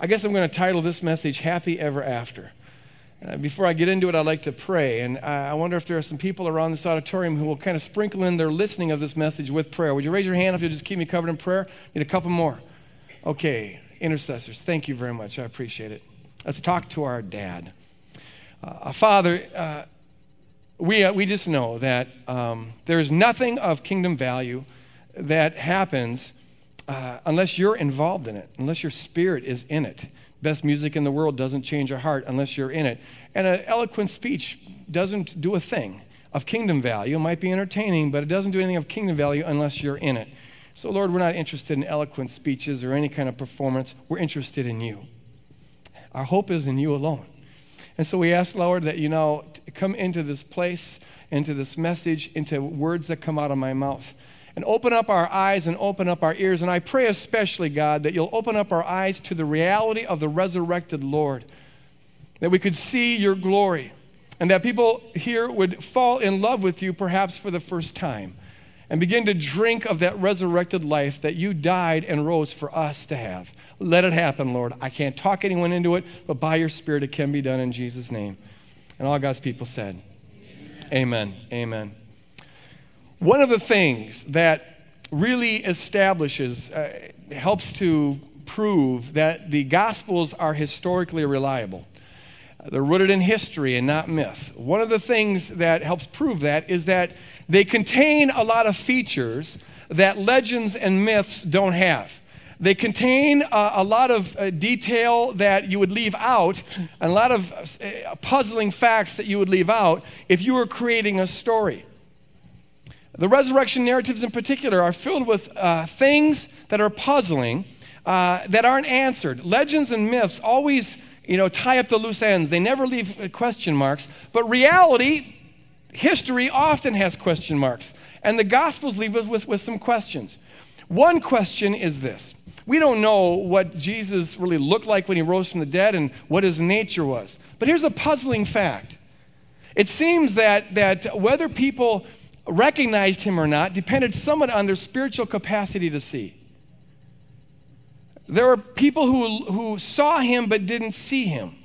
I guess I'm going to title this message Happy Ever After. Uh, before I get into it, I'd like to pray. And I wonder if there are some people around this auditorium who will kind of sprinkle in their listening of this message with prayer. Would you raise your hand if you'll just keep me covered in prayer? Need a couple more. Okay, intercessors, thank you very much. I appreciate it. Let's talk to our dad. Uh, Father, uh, we, uh, we just know that um, there is nothing of kingdom value that happens uh, unless you're involved in it, unless your spirit is in it. Best music in the world doesn't change your heart unless you're in it. And an eloquent speech doesn't do a thing of kingdom value. It might be entertaining, but it doesn't do anything of kingdom value unless you're in it. So, Lord, we're not interested in eloquent speeches or any kind of performance. We're interested in you. Our hope is in you alone. And so we ask, Lord, that you know, come into this place, into this message, into words that come out of my mouth and open up our eyes and open up our ears. And I pray especially, God, that you'll open up our eyes to the reality of the resurrected Lord, that we could see your glory, and that people here would fall in love with you perhaps for the first time and begin to drink of that resurrected life that you died and rose for us to have. Let it happen, Lord. I can't talk anyone into it, but by your Spirit it can be done in Jesus' name. And all God's people said, Amen. Amen. Amen. One of the things that really establishes, uh, helps to prove that the Gospels are historically reliable. They're rooted in history and not myth. One of the things that helps prove that is that they contain a lot of features that legends and myths don't have. They contain uh, a lot of uh, detail that you would leave out, and a lot of uh, puzzling facts that you would leave out if you were creating a story. The resurrection narratives, in particular, are filled with uh, things that are puzzling, uh, that aren't answered. Legends and myths always, you know, tie up the loose ends. They never leave uh, question marks. But reality, history, often has question marks. And the Gospels leave us with, with some questions. One question is this we don't know what Jesus really looked like when he rose from the dead and what his nature was. But here's a puzzling fact. It seems that, that whether people recognized him or not depended somewhat on their spiritual capacity to see. There were people who, who saw him but didn't see him.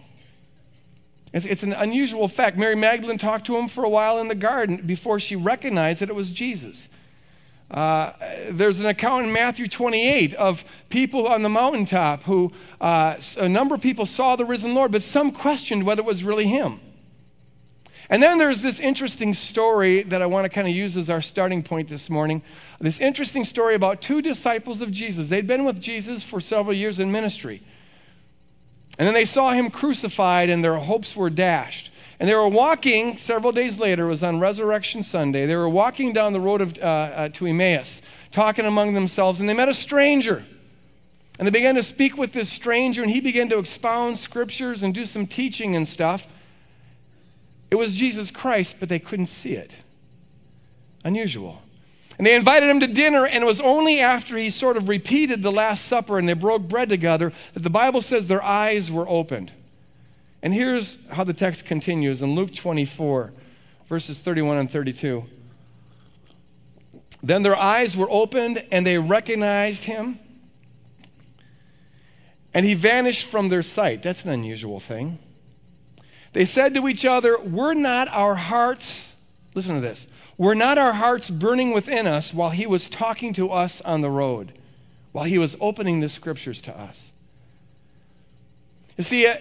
It's, it's an unusual fact. Mary Magdalene talked to him for a while in the garden before she recognized that it was Jesus. Uh, there's an account in Matthew 28 of people on the mountaintop who, uh, a number of people saw the risen Lord, but some questioned whether it was really him. And then there's this interesting story that I want to kind of use as our starting point this morning. This interesting story about two disciples of Jesus. They'd been with Jesus for several years in ministry. And then they saw him crucified and their hopes were dashed. And they were walking several days later, it was on Resurrection Sunday. They were walking down the road of, uh, uh, to Emmaus, talking among themselves, and they met a stranger. And they began to speak with this stranger, and he began to expound scriptures and do some teaching and stuff. It was Jesus Christ, but they couldn't see it. Unusual. And they invited him to dinner, and it was only after he sort of repeated the Last Supper and they broke bread together that the Bible says their eyes were opened. And here's how the text continues in Luke 24, verses 31 and 32. Then their eyes were opened, and they recognized him, and he vanished from their sight. That's an unusual thing. They said to each other, Were not our hearts, listen to this, were not our hearts burning within us while he was talking to us on the road, while he was opening the scriptures to us? You see, uh,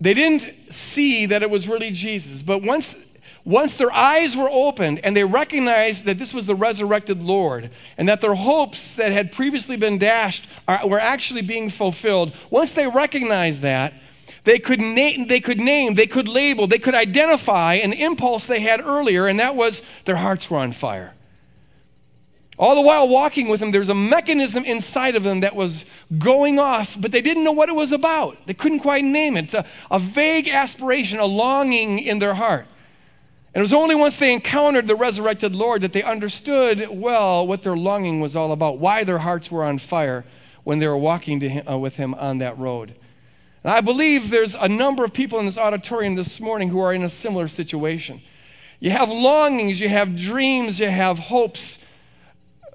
they didn't see that it was really Jesus, but once once their eyes were opened and they recognized that this was the resurrected Lord and that their hopes that had previously been dashed are, were actually being fulfilled, once they recognized that, they could, name, they could name, they could label, they could identify an impulse they had earlier, and that was their hearts were on fire. All the while walking with him, there's a mechanism inside of them that was going off, but they didn't know what it was about. They couldn't quite name it. A, a vague aspiration, a longing in their heart. And it was only once they encountered the resurrected Lord that they understood well what their longing was all about, why their hearts were on fire when they were walking him, uh, with him on that road. And I believe there's a number of people in this auditorium this morning who are in a similar situation. You have longings, you have dreams, you have hopes,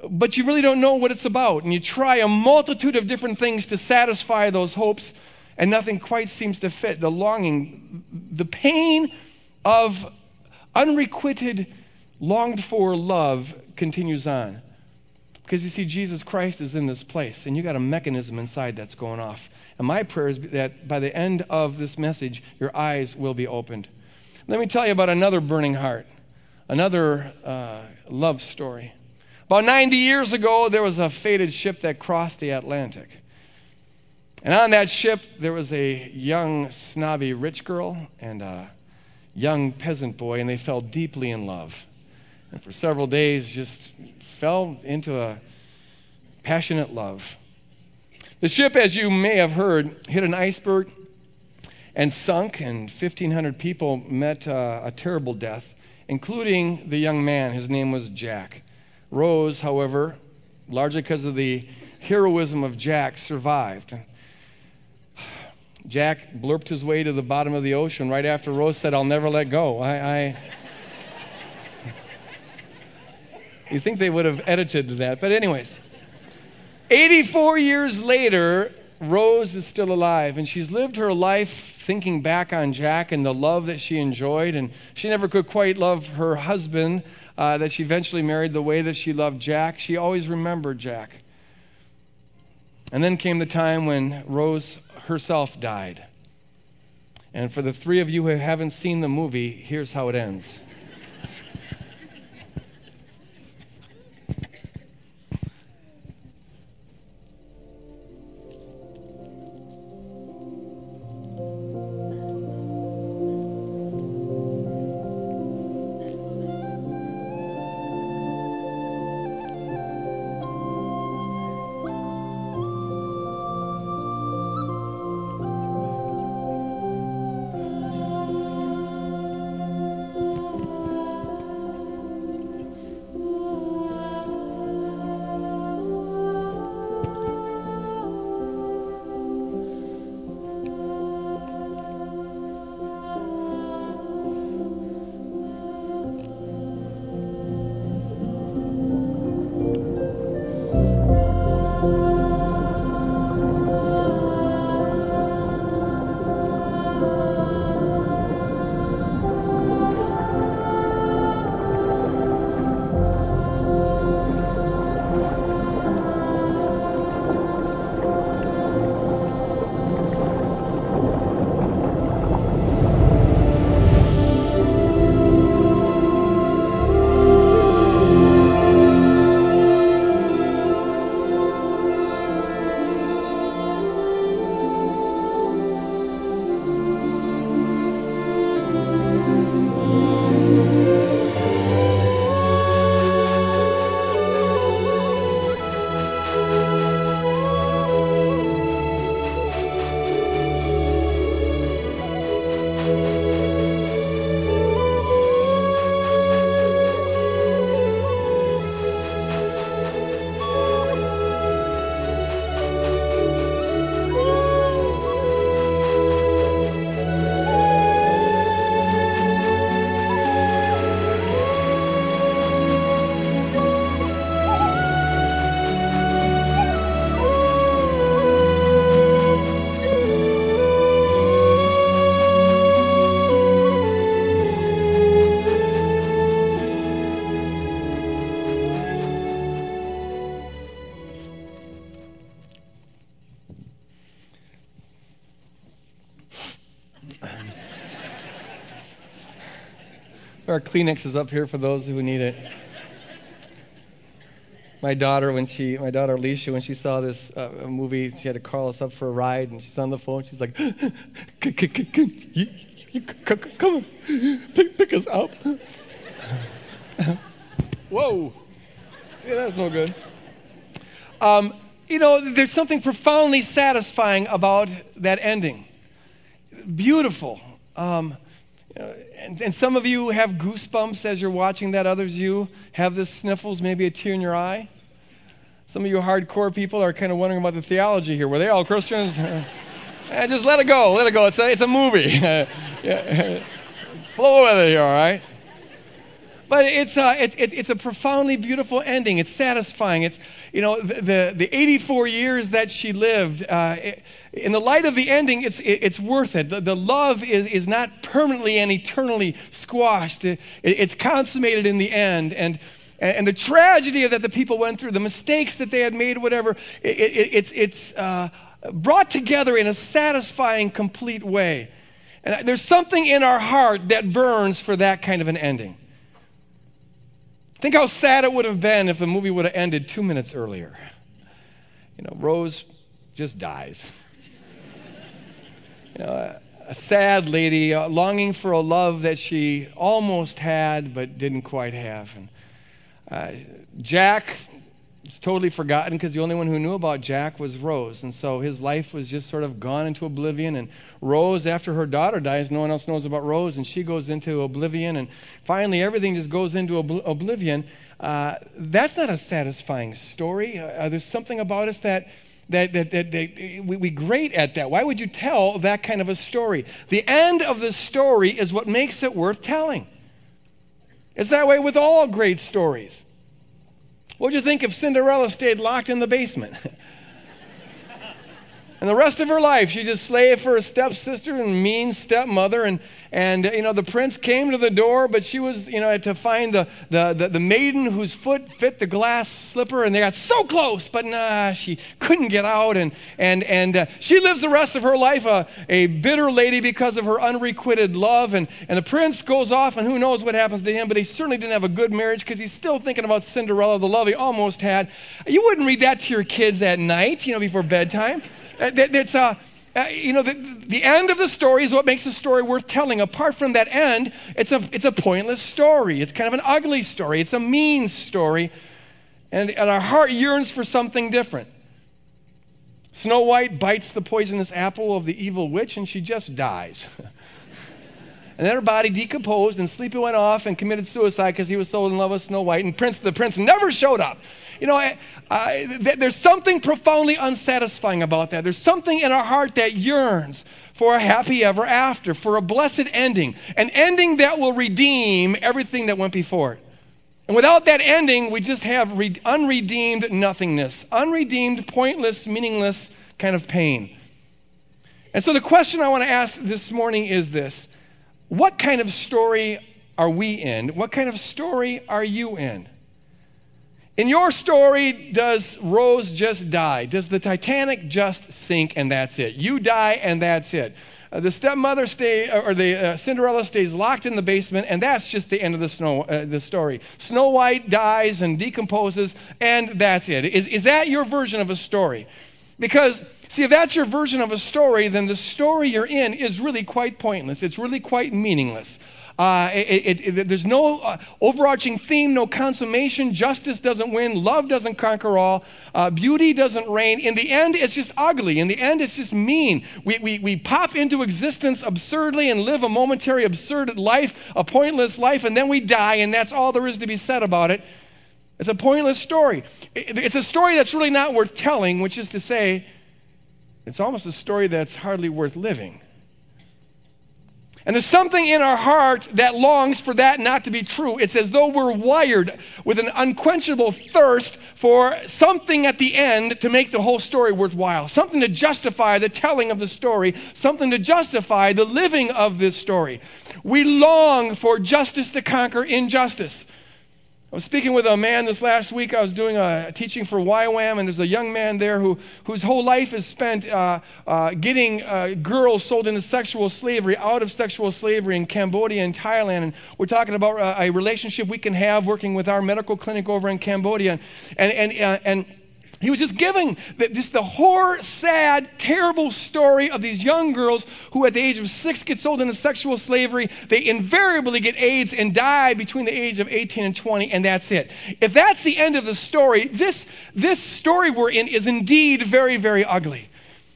but you really don't know what it's about. And you try a multitude of different things to satisfy those hopes, and nothing quite seems to fit. The longing, the pain of unrequited, longed for love continues on. Because you see, Jesus Christ is in this place, and you got a mechanism inside that's going off. And my prayer is that by the end of this message, your eyes will be opened. Let me tell you about another burning heart, another uh, love story. About 90 years ago, there was a fated ship that crossed the Atlantic. And on that ship, there was a young, snobby rich girl and a young peasant boy, and they fell deeply in love. And for several days, just fell into a passionate love. The ship, as you may have heard, hit an iceberg and sunk, and 1,500 people met uh, a terrible death, including the young man. His name was Jack. Rose, however, largely because of the heroism of Jack, survived. Jack blurped his way to the bottom of the ocean right after Rose said, I'll never let go. I. I... you think they would have edited that. But, anyways, 84 years later, Rose is still alive, and she's lived her life thinking back on Jack and the love that she enjoyed. And she never could quite love her husband uh, that she eventually married the way that she loved Jack. She always remembered Jack. And then came the time when Rose herself died. And for the three of you who haven't seen the movie, here's how it ends. There are Kleenexes up here for those who need it. My daughter, when she, my daughter Alicia, when she saw this uh, movie, she had to call us up for a ride, and she's on the phone. She's like, "Come pick, pick us up." Whoa, yeah, that's no good. Um, you know, there's something profoundly satisfying about that ending. Beautiful. Um, and, and some of you have goosebumps as you're watching that. Others you have the sniffles, maybe a tear in your eye. Some of you hardcore people are kind of wondering about the theology here. Were they all Christians? eh, just let it go. Let it go. It's a, it's a movie. Flow with it here, all right? But it's a, it, it, it's a profoundly beautiful ending. It's satisfying. It's, you know, the, the, the 84 years that she lived, uh, it, in the light of the ending, it's, it's worth it. The, the love is, is not permanently and eternally squashed, it's consummated in the end. And, and the tragedy that the people went through, the mistakes that they had made, whatever, it, it, it's, it's uh, brought together in a satisfying, complete way. And there's something in our heart that burns for that kind of an ending. Think how sad it would have been if the movie would have ended two minutes earlier. You know, Rose just dies. you know, a, sad lady uh, longing for a love that she almost had but didn't quite have. And uh, Jack was totally forgotten because the only one who knew about Jack was Rose. And so his life was just sort of gone into oblivion. And Rose, after her daughter dies, no one else knows about Rose, and she goes into oblivion. And finally, everything just goes into ob- oblivion. Uh, that's not a satisfying story. Uh, there's something about us that. That, that, that, that we, we great at that. Why would you tell that kind of a story? The end of the story is what makes it worth telling. It's that way with all great stories. What'd you think if Cinderella stayed locked in the basement? and the rest of her life, she just slaved for a stepsister and mean stepmother. And, and you know, the prince came to the door, but she was, you know, had to find the, the, the, the maiden whose foot fit the glass slipper. And they got so close, but nah, she couldn't get out. And, and, and uh, she lives the rest of her life a, a bitter lady because of her unrequited love. And, and the prince goes off, and who knows what happens to him, but he certainly didn't have a good marriage because he's still thinking about Cinderella, the love he almost had. You wouldn't read that to your kids at night, you know, before bedtime. Uh, that's, uh, uh, you know, the, the end of the story is what makes the story worth telling. Apart from that end, it's a, it's a pointless story. It's kind of an ugly story. It's a mean story. And, and our heart yearns for something different. Snow White bites the poisonous apple of the evil witch and she just dies. and then her body decomposed and Sleepy went off and committed suicide because he was so in love with Snow White. And Prince, the prince never showed up. You know, uh, there's something profoundly unsatisfying about that. There's something in our heart that yearns for a happy ever after, for a blessed ending, an ending that will redeem everything that went before it. And without that ending, we just have re- unredeemed nothingness, unredeemed, pointless, meaningless kind of pain. And so the question I want to ask this morning is this What kind of story are we in? What kind of story are you in? In your story, does Rose just die? Does the Titanic just sink and that's it? You die and that's it. Uh, the stepmother stay, uh, or the uh, Cinderella stays locked in the basement, and that's just the end of the, snow, uh, the story. Snow White dies and decomposes, and that's it. Is, is that your version of a story? Because, see, if that's your version of a story, then the story you're in is really quite pointless. It's really quite meaningless. Uh, it, it, it, there's no uh, overarching theme, no consummation. Justice doesn't win. Love doesn't conquer all. Uh, beauty doesn't reign. In the end, it's just ugly. In the end, it's just mean. We, we, we pop into existence absurdly and live a momentary, absurd life, a pointless life, and then we die, and that's all there is to be said about it. It's a pointless story. It's a story that's really not worth telling, which is to say, it's almost a story that's hardly worth living. And there's something in our heart that longs for that not to be true. It's as though we're wired with an unquenchable thirst for something at the end to make the whole story worthwhile, something to justify the telling of the story, something to justify the living of this story. We long for justice to conquer injustice. I was speaking with a man this last week. I was doing a teaching for YWAM, and there's a young man there who, whose whole life is spent uh, uh, getting uh, girls sold into sexual slavery, out of sexual slavery in Cambodia and Thailand. And we're talking about a, uh, a relationship we can have working with our medical clinic over in Cambodia. And, and, and, uh, and he was just giving the, just the horror, sad, terrible story of these young girls who, at the age of six, get sold into sexual slavery. They invariably get AIDS and die between the age of 18 and 20, and that's it. If that's the end of the story, this, this story we're in is indeed very, very ugly.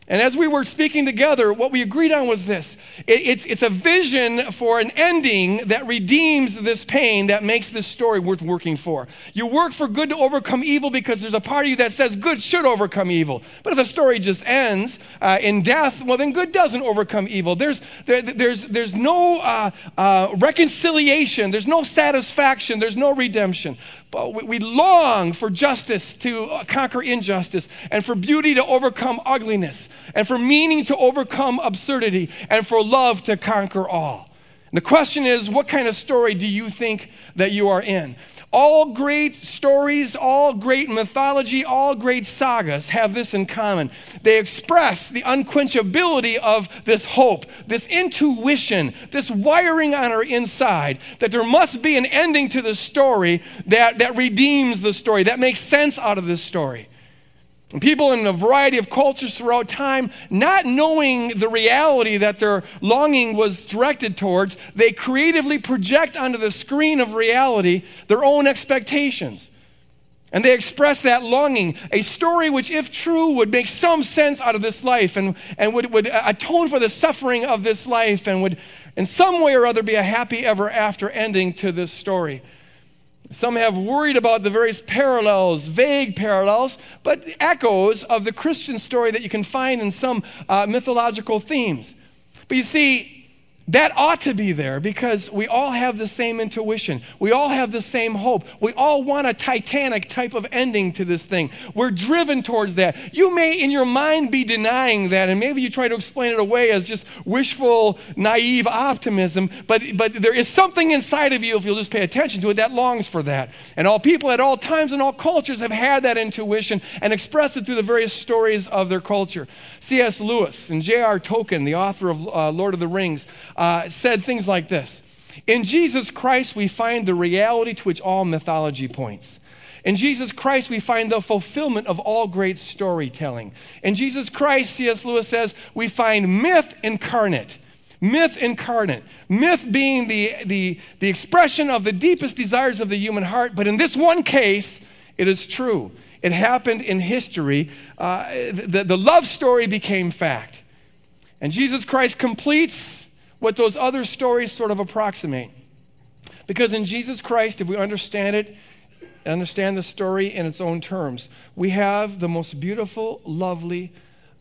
And as we were speaking together, what we agreed on was this it, it's, it's a vision for an ending that redeems this pain that makes this story worth working for. You work for good to overcome evil because there's a part of you that says good should overcome evil. But if the story just ends uh, in death, well, then good doesn't overcome evil. There's, there, there's, there's no uh, uh, reconciliation, there's no satisfaction, there's no redemption. But we, we long for justice to conquer injustice and for beauty to overcome ugliness and for meaning to overcome absurdity, and for love to conquer all. And the question is, what kind of story do you think that you are in? All great stories, all great mythology, all great sagas have this in common. They express the unquenchability of this hope, this intuition, this wiring on our inside that there must be an ending to the story that, that redeems the story, that makes sense out of this story. People in a variety of cultures throughout time, not knowing the reality that their longing was directed towards, they creatively project onto the screen of reality their own expectations. And they express that longing, a story which, if true, would make some sense out of this life and, and would, would atone for the suffering of this life and would, in some way or other, be a happy ever after ending to this story. Some have worried about the various parallels, vague parallels, but echoes of the Christian story that you can find in some uh, mythological themes. But you see, that ought to be there because we all have the same intuition. We all have the same hope. We all want a Titanic type of ending to this thing. We're driven towards that. You may, in your mind, be denying that, and maybe you try to explain it away as just wishful, naive optimism, but, but there is something inside of you, if you'll just pay attention to it, that longs for that. And all people at all times and all cultures have had that intuition and expressed it through the various stories of their culture. C.S. Lewis and J.R. Tolkien, the author of uh, Lord of the Rings, uh, said things like this In Jesus Christ, we find the reality to which all mythology points. In Jesus Christ, we find the fulfillment of all great storytelling. In Jesus Christ, C.S. Lewis says, we find myth incarnate. Myth incarnate. Myth being the, the, the expression of the deepest desires of the human heart, but in this one case, it is true. It happened in history. Uh, the, the love story became fact. And Jesus Christ completes what those other stories sort of approximate. Because in Jesus Christ, if we understand it, understand the story in its own terms, we have the most beautiful, lovely,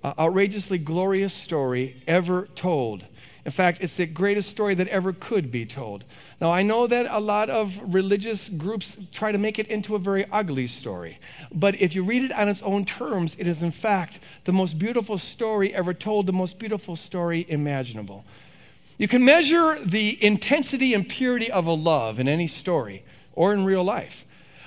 uh, outrageously glorious story ever told. In fact, it's the greatest story that ever could be told. Now, I know that a lot of religious groups try to make it into a very ugly story, but if you read it on its own terms, it is in fact the most beautiful story ever told, the most beautiful story imaginable. You can measure the intensity and purity of a love in any story or in real life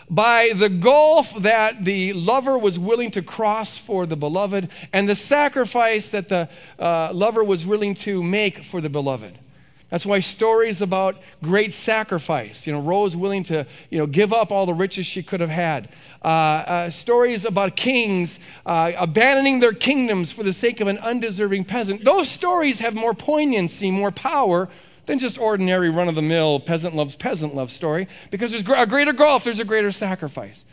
by the gulf that the lover was willing to cross for the beloved and the sacrifice that the uh, lover was willing to make for the beloved. That's why stories about great sacrifice, you know, Rose willing to, you know, give up all the riches she could have had. Uh, uh, stories about kings uh, abandoning their kingdoms for the sake of an undeserving peasant. Those stories have more poignancy, more power than just ordinary run of the mill peasant loves peasant love story because there's a greater gulf, there's a greater sacrifice.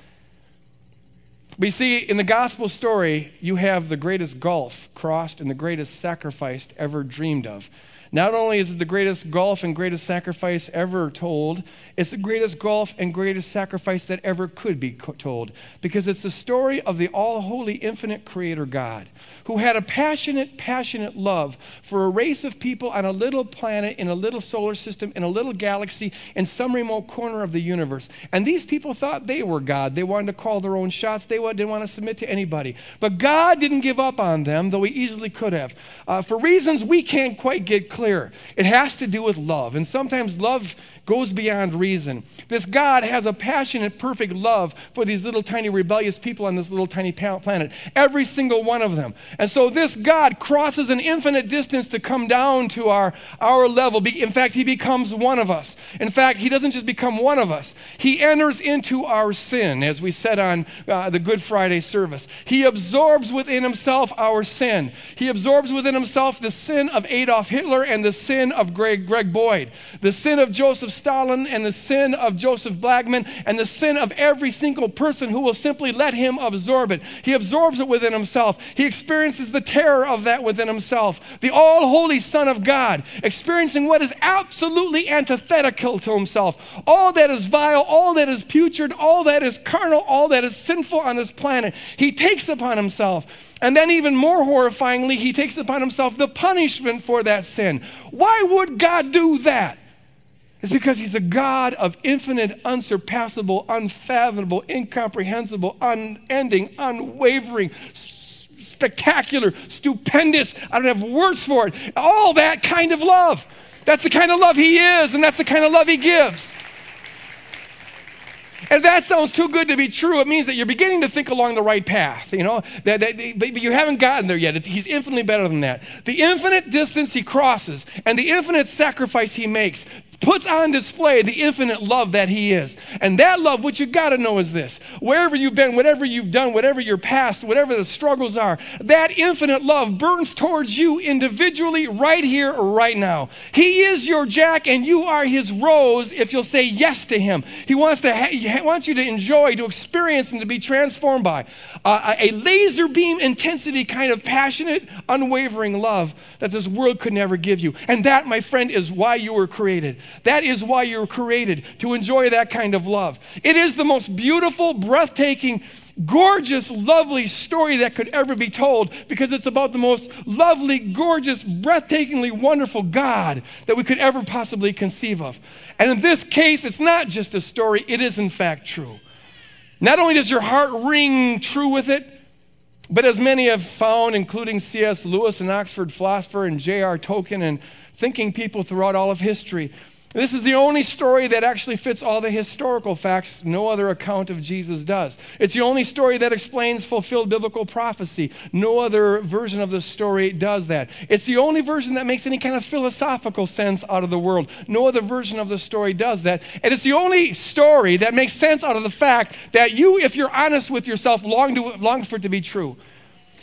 You see, in the gospel story, you have the greatest gulf crossed and the greatest sacrifice ever dreamed of. Not only is it the greatest gulf and greatest sacrifice ever told, it's the greatest gulf and greatest sacrifice that ever could be told. Because it's the story of the all holy, infinite Creator God who had a passionate, passionate love for a race of people on a little planet, in a little solar system, in a little galaxy, in some remote corner of the universe. And these people thought they were God. They wanted to call their own shots, they didn't want to submit to anybody. But God didn't give up on them, though He easily could have, uh, for reasons we can't quite get clear. It has to do with love. And sometimes love goes beyond reason. This God has a passionate, perfect love for these little tiny rebellious people on this little tiny planet, every single one of them. And so this God crosses an infinite distance to come down to our, our level. In fact, he becomes one of us. In fact, he doesn't just become one of us, he enters into our sin, as we said on uh, the Good Good Friday service. He absorbs within himself our sin. He absorbs within himself the sin of Adolf Hitler and the sin of Greg, Greg Boyd, the sin of Joseph Stalin and the sin of Joseph Blackman, and the sin of every single person who will simply let him absorb it. He absorbs it within himself. He experiences the terror of that within himself. The all holy Son of God, experiencing what is absolutely antithetical to himself. All that is vile, all that is putrid, all that is carnal, all that is sinful on this planet, he takes upon himself. And then, even more horrifyingly, he takes upon himself the punishment for that sin. Why would God do that? It's because he's a God of infinite, unsurpassable, unfathomable, incomprehensible, unending, unwavering, spectacular, stupendous. I don't have words for it. All that kind of love. That's the kind of love he is, and that's the kind of love he gives. And that sounds too good to be true. It means that you're beginning to think along the right path, you know, that, that, but you haven't gotten there yet. It's, he's infinitely better than that. The infinite distance he crosses and the infinite sacrifice he makes puts on display the infinite love that He is. And that love, what you got to know is this wherever you've been, whatever you've done, whatever your past, whatever the struggles are, that infinite love burns towards you individually right here, right now. He is your Jack, and you are His rose if you'll say yes to Him. He wants, to ha- he wants you to enjoy, to experience, and to be transformed by uh, a laser beam intensity kind of passionate, unwavering love that this world could never give you. And that, my friend, is why you were created. That is why you're created, to enjoy that kind of love. It is the most beautiful, breathtaking, gorgeous, lovely story that could ever be told because it's about the most lovely, gorgeous, breathtakingly wonderful God that we could ever possibly conceive of. And in this case, it's not just a story, it is in fact true. Not only does your heart ring true with it, but as many have found, including C.S. Lewis, an Oxford philosopher, and J.R. Tolkien, and thinking people throughout all of history, this is the only story that actually fits all the historical facts. No other account of Jesus does. It's the only story that explains fulfilled biblical prophecy. No other version of the story does that. It's the only version that makes any kind of philosophical sense out of the world. No other version of the story does that. And it's the only story that makes sense out of the fact that you, if you're honest with yourself, long, to, long for it to be true.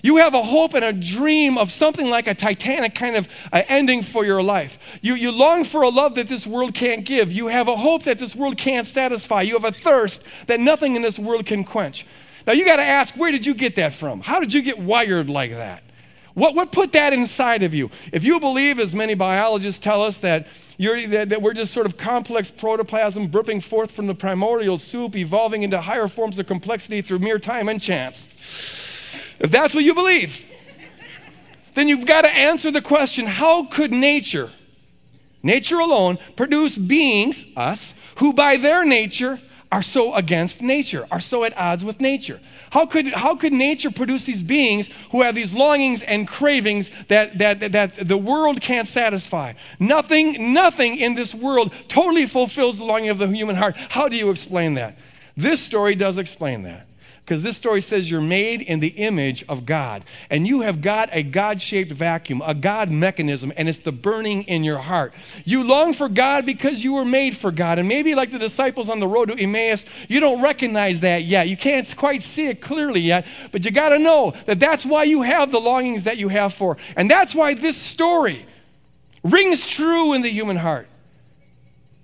You have a hope and a dream of something like a Titanic kind of uh, ending for your life. You, you long for a love that this world can't give. You have a hope that this world can't satisfy. You have a thirst that nothing in this world can quench. Now, you got to ask, where did you get that from? How did you get wired like that? What, what put that inside of you? If you believe, as many biologists tell us, that, that, that we're just sort of complex protoplasm burping forth from the primordial soup, evolving into higher forms of complexity through mere time and chance if that's what you believe, then you've got to answer the question how could nature, nature alone, produce beings, us, who by their nature are so against nature, are so at odds with nature? How could, how could nature produce these beings who have these longings and cravings that, that, that the world can't satisfy? Nothing, nothing in this world totally fulfills the longing of the human heart. How do you explain that? This story does explain that because this story says you're made in the image of God. And you have got a God shaped vacuum, a God mechanism, and it's the burning in your heart. You long for God because you were made for God. And maybe, like the disciples on the road to Emmaus, you don't recognize that yet. You can't quite see it clearly yet, but you got to know that that's why you have the longings that you have for. And that's why this story rings true in the human heart,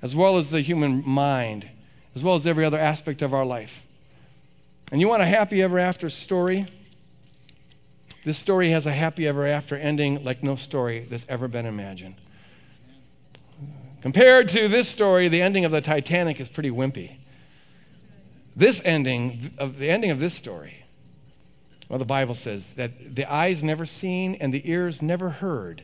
as well as the human mind, as well as every other aspect of our life. And you want a happy ever after story? This story has a happy ever after ending like no story that's ever been imagined. Compared to this story, the ending of the Titanic is pretty wimpy. This ending, of the ending of this story, well, the Bible says that the eyes never seen and the ears never heard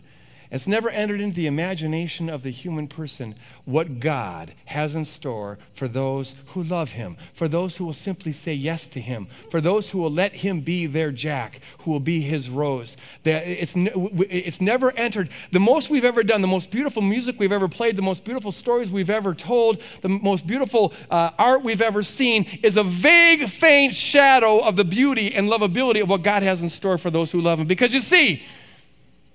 it's never entered into the imagination of the human person what God has in store for those who love Him, for those who will simply say yes to Him, for those who will let Him be their Jack, who will be His rose. It's, never entered. The most we've ever done, the most beautiful music we've ever played, the most beautiful stories we've ever told, the most beautiful uh, art we've ever seen is a vague, faint shadow of the beauty and lovability of what God has in store for those who love Him. Because you see,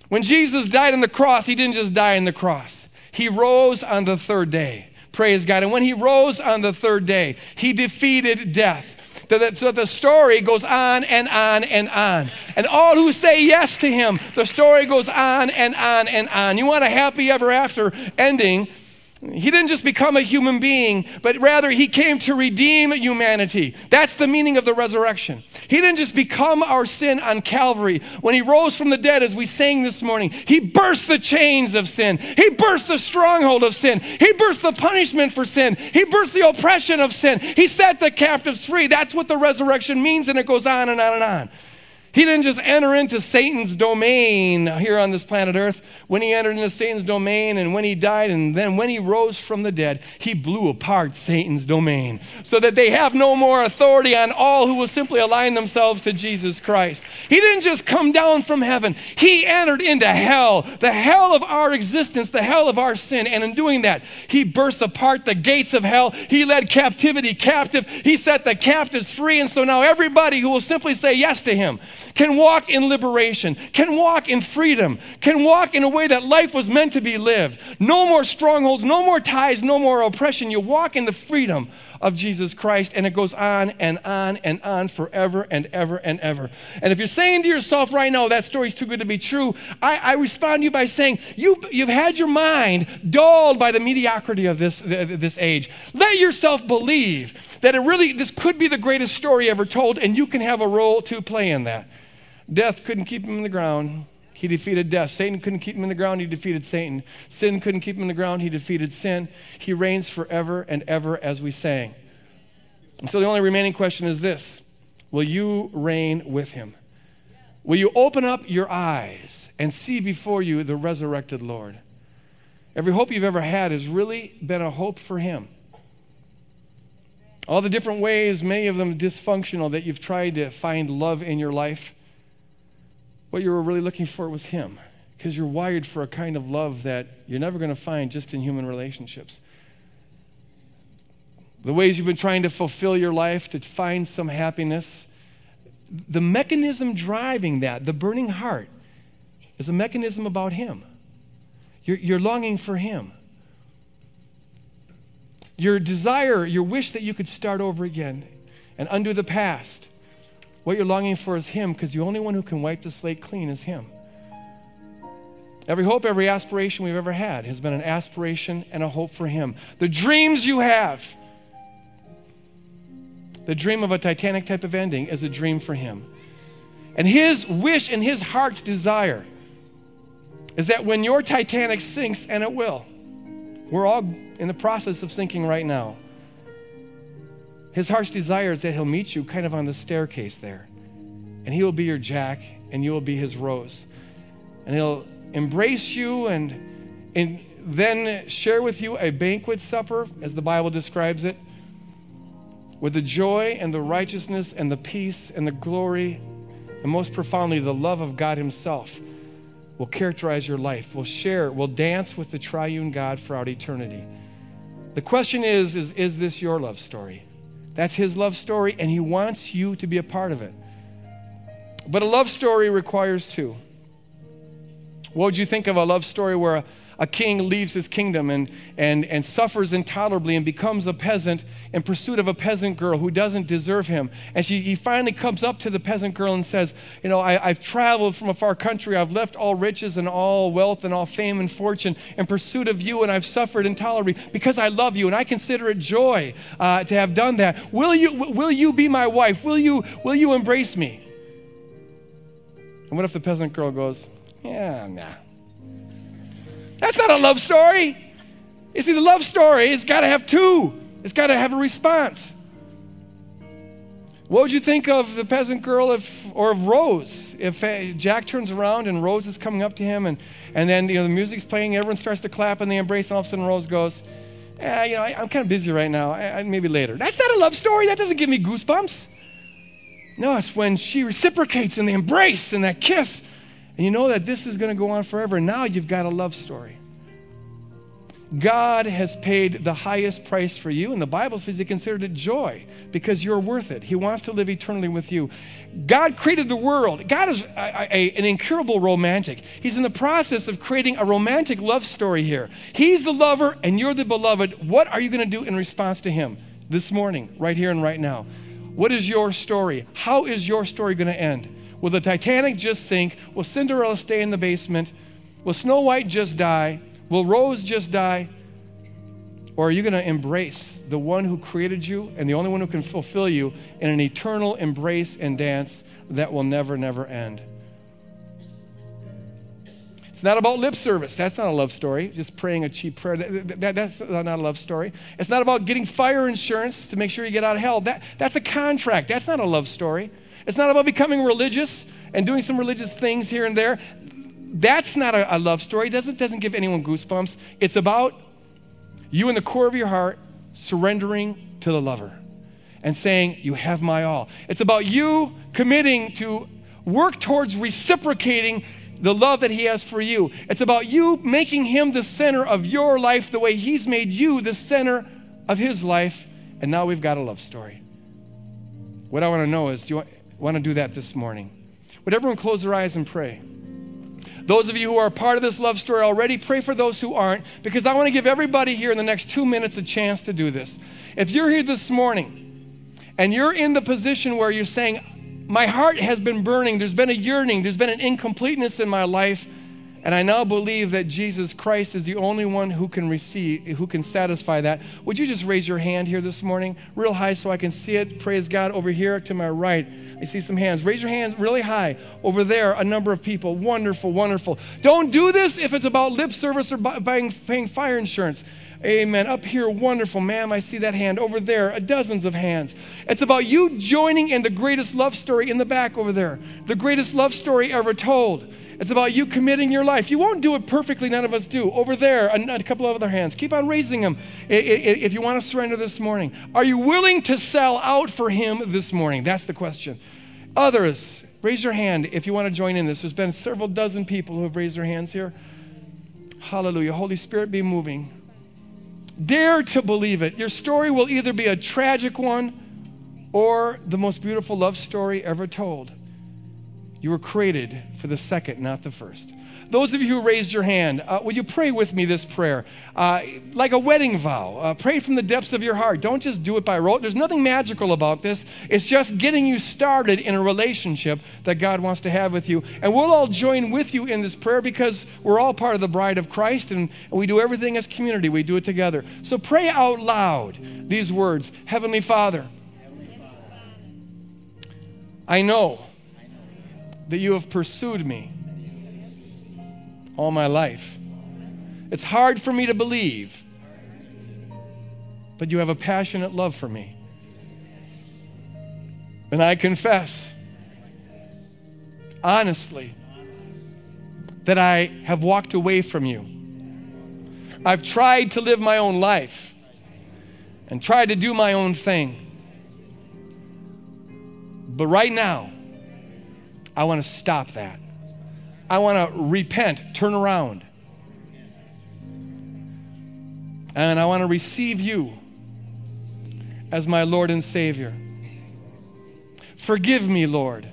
when Jesus died on the cross, he didn't just die on the cross, he rose on the third day. Praise God. And when he rose on the third day, he defeated death. so the story goes on and on and on. And all who say yes to him, the story goes on and on and on. You want a happy ever after ending? He didn't just become a human being, but rather he came to redeem humanity. That's the meaning of the resurrection. He didn't just become our sin on Calvary. When he rose from the dead, as we sang this morning, he burst the chains of sin. He burst the stronghold of sin. He burst the punishment for sin. He burst the oppression of sin. He set the captives free. That's what the resurrection means, and it goes on and on and on. He didn't just enter into Satan's domain here on this planet Earth. When he entered into Satan's domain and when he died and then when he rose from the dead, he blew apart Satan's domain so that they have no more authority on all who will simply align themselves to Jesus Christ. He didn't just come down from heaven, he entered into hell, the hell of our existence, the hell of our sin. And in doing that, he burst apart the gates of hell. He led captivity captive. He set the captives free. And so now everybody who will simply say yes to him, can walk in liberation, can walk in freedom, can walk in a way that life was meant to be lived. No more strongholds, no more ties, no more oppression. You walk in the freedom of Jesus Christ, and it goes on and on and on forever and ever and ever. And if you're saying to yourself right now, that story's too good to be true, I, I respond to you by saying, you've, you've had your mind dulled by the mediocrity of this, this age. Let yourself believe that it really, this could be the greatest story ever told, and you can have a role to play in that. Death couldn't keep him in the ground. He defeated death. Satan couldn't keep him in the ground. He defeated Satan. Sin couldn't keep him in the ground. He defeated sin. He reigns forever and ever, as we sang. And so the only remaining question is this Will you reign with him? Will you open up your eyes and see before you the resurrected Lord? Every hope you've ever had has really been a hope for him. All the different ways, many of them dysfunctional, that you've tried to find love in your life what you were really looking for was Him because you're wired for a kind of love that you're never going to find just in human relationships. The ways you've been trying to fulfill your life to find some happiness, the mechanism driving that, the burning heart, is a mechanism about Him. You're, you're longing for Him. Your desire, your wish that you could start over again and undo the past what you're longing for is Him because the only one who can wipe the slate clean is Him. Every hope, every aspiration we've ever had has been an aspiration and a hope for Him. The dreams you have, the dream of a Titanic type of ending, is a dream for Him. And His wish and His heart's desire is that when your Titanic sinks, and it will, we're all in the process of sinking right now his heart's desire is that he'll meet you kind of on the staircase there. And he will be your Jack, and you will be his Rose. And he'll embrace you and, and then share with you a banquet supper, as the Bible describes it, with the joy and the righteousness and the peace and the glory, and most profoundly, the love of God Himself will characterize your life, will share, will dance with the triune God throughout eternity. The question is, is, is this your love story? That's his love story, and he wants you to be a part of it. But a love story requires two. What would you think of a love story where a, a king leaves his kingdom and, and, and suffers intolerably and becomes a peasant in pursuit of a peasant girl who doesn't deserve him. And she, he finally comes up to the peasant girl and says, You know, I, I've traveled from a far country. I've left all riches and all wealth and all fame and fortune in pursuit of you, and I've suffered intolerably because I love you, and I consider it joy uh, to have done that. Will you, will you be my wife? Will you, will you embrace me? And what if the peasant girl goes, Yeah, nah. That's not a love story. You see, the love story, it's got to have two, it's got to have a response. What would you think of the peasant girl if, or of Rose? If uh, Jack turns around and Rose is coming up to him, and, and then you know, the music's playing, everyone starts to clap and they embrace, and all of a sudden Rose goes, eh, you know, I, am kind of busy right now. I, I, maybe later. That's not a love story. That doesn't give me goosebumps. No, it's when she reciprocates and they embrace and that kiss and you know that this is going to go on forever. Now you've got a love story. God has paid the highest price for you, and the Bible says He considered it joy because you're worth it. He wants to live eternally with you. God created the world. God is a, a, an incurable romantic. He's in the process of creating a romantic love story here. He's the lover, and you're the beloved. What are you going to do in response to Him this morning, right here and right now? What is your story? How is your story going to end? Will the Titanic just sink? Will Cinderella stay in the basement? Will Snow White just die? Will Rose just die? Or are you going to embrace the one who created you and the only one who can fulfill you in an eternal embrace and dance that will never, never end? It's not about lip service. That's not a love story. Just praying a cheap prayer. That, that, that's not a love story. It's not about getting fire insurance to make sure you get out of hell. That, that's a contract. That's not a love story. It's not about becoming religious and doing some religious things here and there. That's not a, a love story. It doesn't, doesn't give anyone goosebumps. It's about you in the core of your heart surrendering to the lover and saying, You have my all. It's about you committing to work towards reciprocating the love that He has for you. It's about you making Him the center of your life the way He's made you the center of His life. And now we've got a love story. What I want to know is do you want, want to do that this morning? Would everyone close their eyes and pray? Those of you who are part of this love story already, pray for those who aren't, because I want to give everybody here in the next two minutes a chance to do this. If you're here this morning and you're in the position where you're saying, my heart has been burning. There's been a yearning. There's been an incompleteness in my life. And I now believe that Jesus Christ is the only one who can receive, who can satisfy that. Would you just raise your hand here this morning, real high so I can see it? Praise God. Over here to my right, I see some hands. Raise your hands really high. Over there, a number of people. Wonderful, wonderful. Don't do this if it's about lip service or buying, paying fire insurance. Amen. Up here, wonderful. Ma'am, I see that hand. Over there, a dozens of hands. It's about you joining in the greatest love story in the back over there, the greatest love story ever told. It's about you committing your life. You won't do it perfectly, none of us do. Over there, a, a couple of other hands. Keep on raising them if you want to surrender this morning. Are you willing to sell out for Him this morning? That's the question. Others, raise your hand if you want to join in this. There's been several dozen people who have raised their hands here. Hallelujah. Holy Spirit, be moving. Dare to believe it. Your story will either be a tragic one or the most beautiful love story ever told. You were created for the second, not the first. Those of you who raised your hand, uh, will you pray with me this prayer? Uh, like a wedding vow. Uh, pray from the depths of your heart. Don't just do it by rote. There's nothing magical about this. It's just getting you started in a relationship that God wants to have with you. And we'll all join with you in this prayer because we're all part of the bride of Christ and, and we do everything as community. We do it together. So pray out loud these words Heavenly Father, I know that you have pursued me all my life. It's hard for me to believe, but you have a passionate love for me. And I confess, honestly, that I have walked away from you. I've tried to live my own life and tried to do my own thing. But right now, I want to stop that. I want to repent, turn around. And I want to receive you as my Lord and Savior. Forgive me, Lord.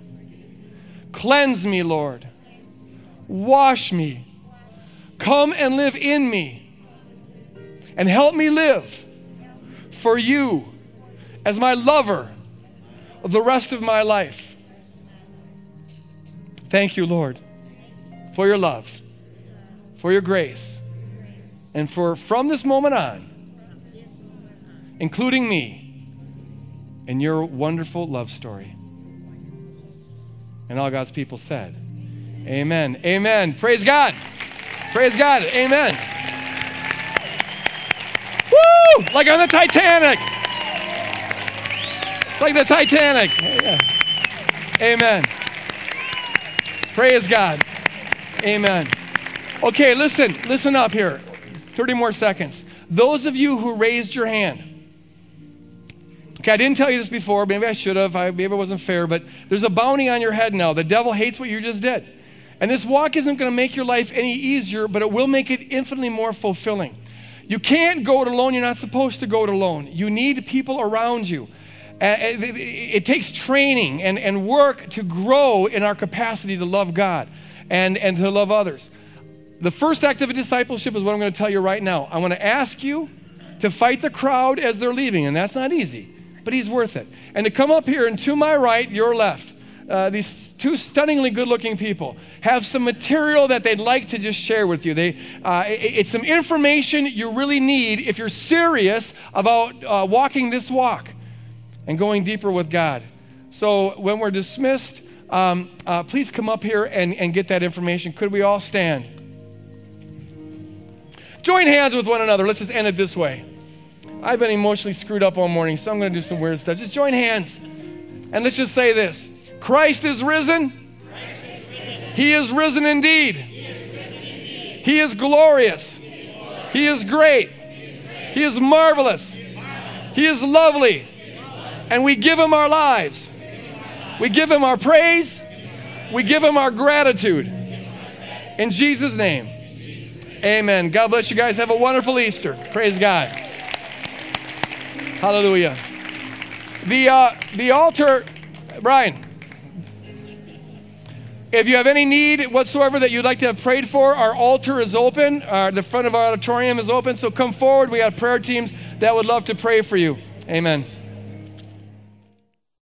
Cleanse me, Lord. Wash me. Come and live in me. And help me live for you as my lover the rest of my life. Thank you, Lord for your love, for your grace, and for from this moment on, including me in your wonderful love story. And all God's people said, Amen. Amen. Praise God. Praise God. Amen. Woo! Like on the Titanic. It's like the Titanic. Amen. Praise God. Amen. Okay, listen, listen up here. 30 more seconds. Those of you who raised your hand, okay, I didn't tell you this before. Maybe I should have. I, maybe it wasn't fair, but there's a bounty on your head now. The devil hates what you just did. And this walk isn't going to make your life any easier, but it will make it infinitely more fulfilling. You can't go it alone. You're not supposed to go it alone. You need people around you. Uh, it, takes training and, and work to grow in our capacity to love God and, and to love others. The first act of discipleship is what I'm going to tell you right now. I want to ask you to fight the crowd as they're leaving, and that's not easy. but he's worth it. And to come up here and to my right, your left, uh, these two stunningly good looking people have some material that they'd like to just share with you. They, uh, it, it's some information you really need if you're serious about uh, walking this walk and going deeper with God. So when we're dismissed, um, uh, please come up here and, and get that information. Could we all stand? Join hands with one another. Let's just end it this way. I've been emotionally screwed up all morning, so I'm going to do some weird stuff. Just join hands. And let's just say this Christ is risen. He is risen indeed. He is glorious. He is great. He is marvelous. He is lovely. And we give him our lives. We give him our praise. We give him our gratitude. In Jesus' name. Amen. God bless you guys. Have a wonderful Easter. Praise God. Hallelujah. The, uh, the altar, Brian, if you have any need whatsoever that you'd like to have prayed for, our altar is open. Uh, the front of our auditorium is open. So come forward. We have prayer teams that would love to pray for you. Amen.